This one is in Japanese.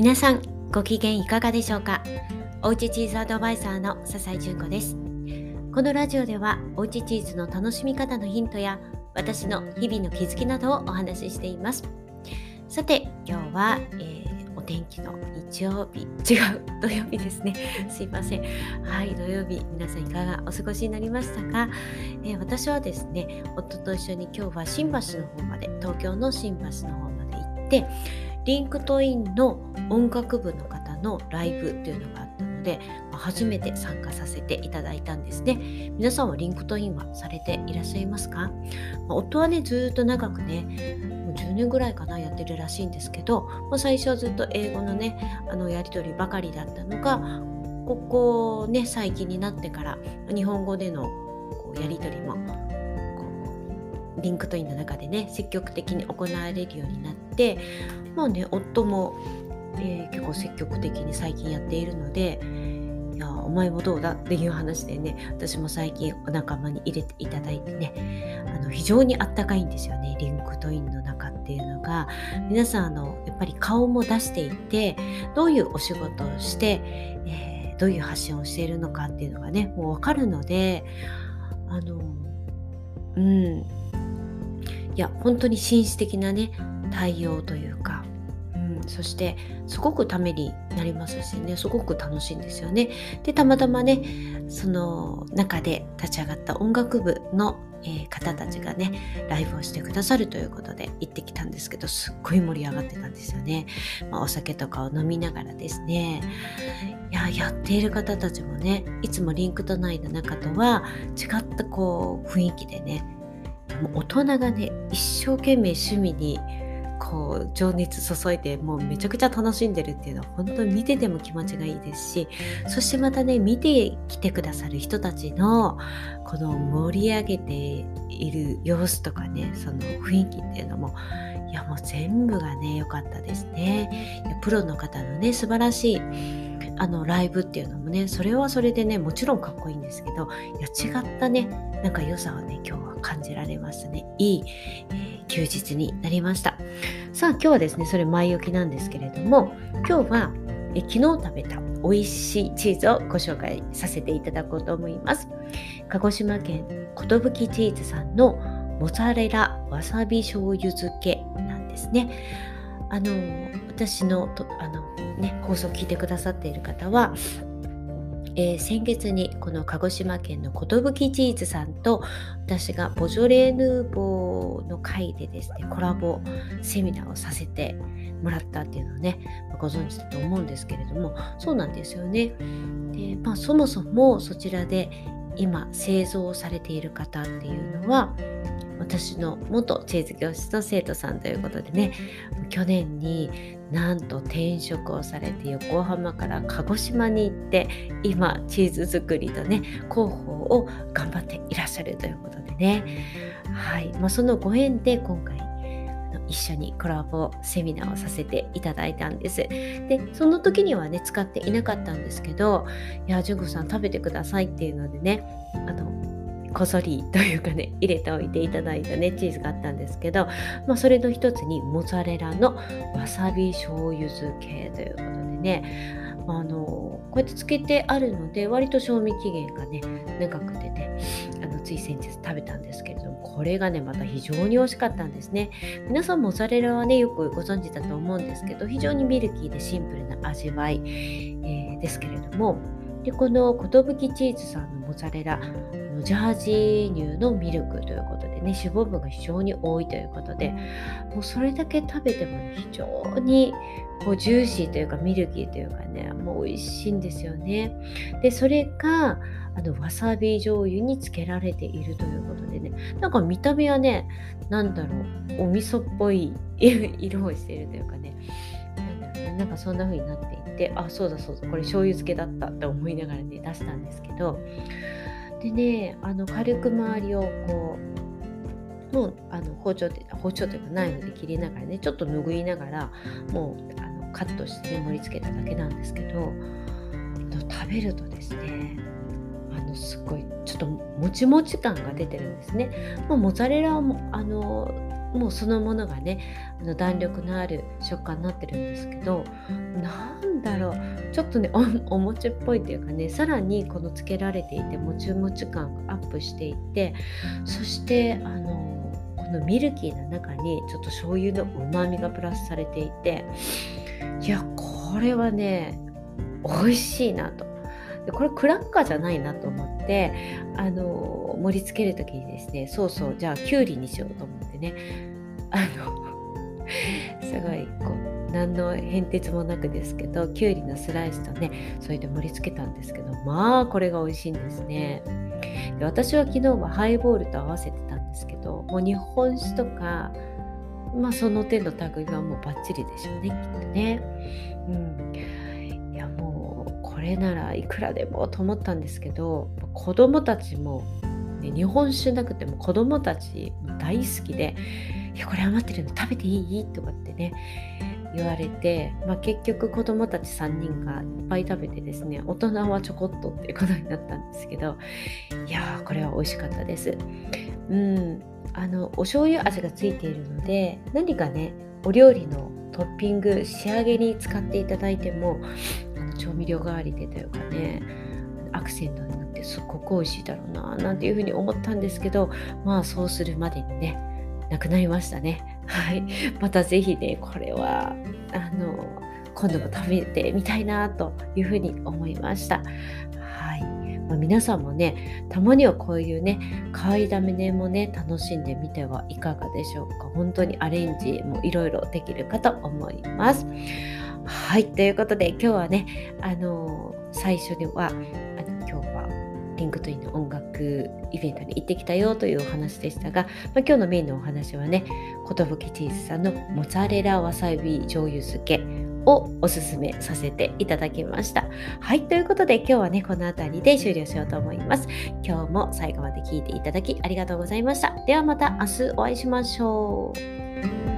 皆さんご機嫌いかがでしょうか？おうちチーズアドバイザーの笹井純子です。このラジオではおうちチーズの楽しみ方のヒントや私の日々の気づきなどをお話ししています。さて今日は、えー、お天気の日曜日。違う土曜日ですね。すいません。はい土曜日皆さんいかがお過ごしになりましたか、えー、私はですね夫と一緒に今日は新橋の方まで東京の新橋の方まで行ってリンクトインの音楽部の方のライブというのがあったので、ま初めて参加させていただいたんですね。皆さんはリンクトインはされていらっしゃいますか、ま夫はね、ずっと長くね、もう10年ぐらいかなやってるらしいんですけど、まあ、最初はずっと英語のね、あのやり取りばかりだったのが、ここね、最近になってから日本語でのこうやり取りもリンクトインの中でね積極的に行われるようになってまあね夫も、えー、結構積極的に最近やっているのでいやお前もどうだっていう話でね私も最近お仲間に入れていただいてねあの非常にあったかいんですよねリンクトインの中っていうのが。皆さんあのやっぱり顔も出していてどういうお仕事をして、えー、どういう発信をしているのかっていうのがねもう分かるのであのうん。いや本当に紳士的なね対応というか、うん、そしてすごくためになりますしねすごく楽しいんですよね。でたまたまねその中で立ち上がった音楽部の、えー、方たちがねライブをしてくださるということで行ってきたんですけどすっごい盛り上がってたんですよね。まあ、お酒とかを飲みながらですねいややっている方たちもねいつもリンクト内の中とは違ったこう雰囲気でねもう大人がね一生懸命趣味にこう情熱注いでもうめちゃくちゃ楽しんでるっていうのは本当に見てても気持ちがいいですしそしてまたね見てきてくださる人たちのこの盛り上げている様子とかねその雰囲気っていうのもいやもう全部がね良かったですね。プロの方のね素晴らしいあのライブっていうのもねそれはそれでねもちろんかっこいいんですけどいや違ったねなんか良さをね今日は感じられましたね。いい、えー、休日になりました。さあ今日はですねそれ前置きなんですけれども今日はえ昨日食べた美味しいチーズをご紹介させていただこうと思います。鹿児島県寿チーズさんのモザァレラわさび醤油漬けなんですね。あの私のとあの、ね、放送を聞いてくださっている方は、えー、先月にこの鹿児島県の寿チーズさんと私がボジョレーヌーボーの会でですねコラボセミナーをさせてもらったっていうのをねご存知だと思うんですけれどもそうなんですよね。でまあ、そもそもそちらで今製造されている方っていうのは私の元チーズ教室の生徒さんということでね去年になんと転職をされて横浜から鹿児島に行って今チーズ作りとね広報を頑張っていらっしゃるということでねはい、まあ、そのご縁で今回一緒にコラボセミナーをさせていただいたんです。で、その時にはね、使っていなかったんですけど、いや、ジュンコさん食べてくださいっていうのでね、あの、こそりというかね入れておいていただいたねチーズがあったんですけど、まあ、それの一つにモッツァレラのわさび醤油漬けということでねあのこうやって漬けてあるので割と賞味期限がね長くてねあのつい先日食べたんですけれどもこれがねまた非常に美味しかったんですね。皆さんモッツァレラはねよくご存知だと思うんですけど非常にミルキーでシンプルな味わい、えー、ですけれどもでこの寿チーズさんのモッツァレラジャージー乳のミルクということでね脂肪分が非常に多いということでもうそれだけ食べても、非常にこうジューシーというかミルキーというかねもう美味しいんですよね。でそれがあのわさび醤油につけられているということでねなんか見た目はねなんだろうお味噌っぽい 色をしているというかねなんかそんな風になっていてあそうだそうだこれ醤油漬けだったって思いながらね出したんですけどでねあの軽く周りをこうもうあの包丁で包丁というかナイフで切りながらねちょっと拭いながらもうあのカットして、ね、盛り付けただけなんですけど食べるとですねあのすごいちょっともちもち感が出てるんですね。まあ、モザレラもあのもうそのものがねあの弾力のある食感になってるんですけどなんだろうちょっとねお餅っぽいっていうかねさらにこのつけられていてもちもち感がアップしていてそしてあのこのミルキーな中にちょっと醤油のうまみがプラスされていていやこれはね美味しいなと。でこれクラッカーじゃないなと思ってあの盛り付ける時にですねそうそうじゃあきゅうりにしようと思って。ね。あのすごいこう何の変哲もなくですけどきゅうりのスライスとねそれで盛り付けたんですけどまあこれが美味しいんですね。で私は昨日はハイボールと合わせてたんですけどもう日本酒とかまあその手の類はもうバッチリでしょうねきっとね。うん。いやもうこれならいくらでもと思ったんですけど子供たちも、ね、日本酒なくても子供たち大好きで「いやこれ余ってるの食べていい?」とかってね言われて、まあ、結局子供たち3人がいっぱい食べてですね大人はちょこっとっていうことになったんですけどいやーこれは美味しかったです。うんあのお醤油味がついているので何かねお料理のトッピング仕上げに使っていただいてもあの調味料代わりでというかねアクセントになってすっごく美味しいだろうななんていうふうに思ったんですけどまあそうするまでにねなくなりましたね。はい。また是非ねこれはあの今度も食べてみたいなというふうに思いました。はい。ま、皆さんもねたまにはこういうね買いだめねもね楽しんでみてはいかがでしょうか。本当にアレンジもいろいろできるかと思います。はい、ということで今日はね、あのー、最初ではあの今日はリンクトインの音楽イベントに行ってきたよというお話でしたが、まあ、今日のメインのお話はね、寿チーズさんのモッツァレラわさび醤油漬けをおすすめさせていただきました。はい、ということで今日はね、この辺りで終了しようと思います。今日も最後まで聞いていただきありがとうございました。ではまた明日お会いしましょう。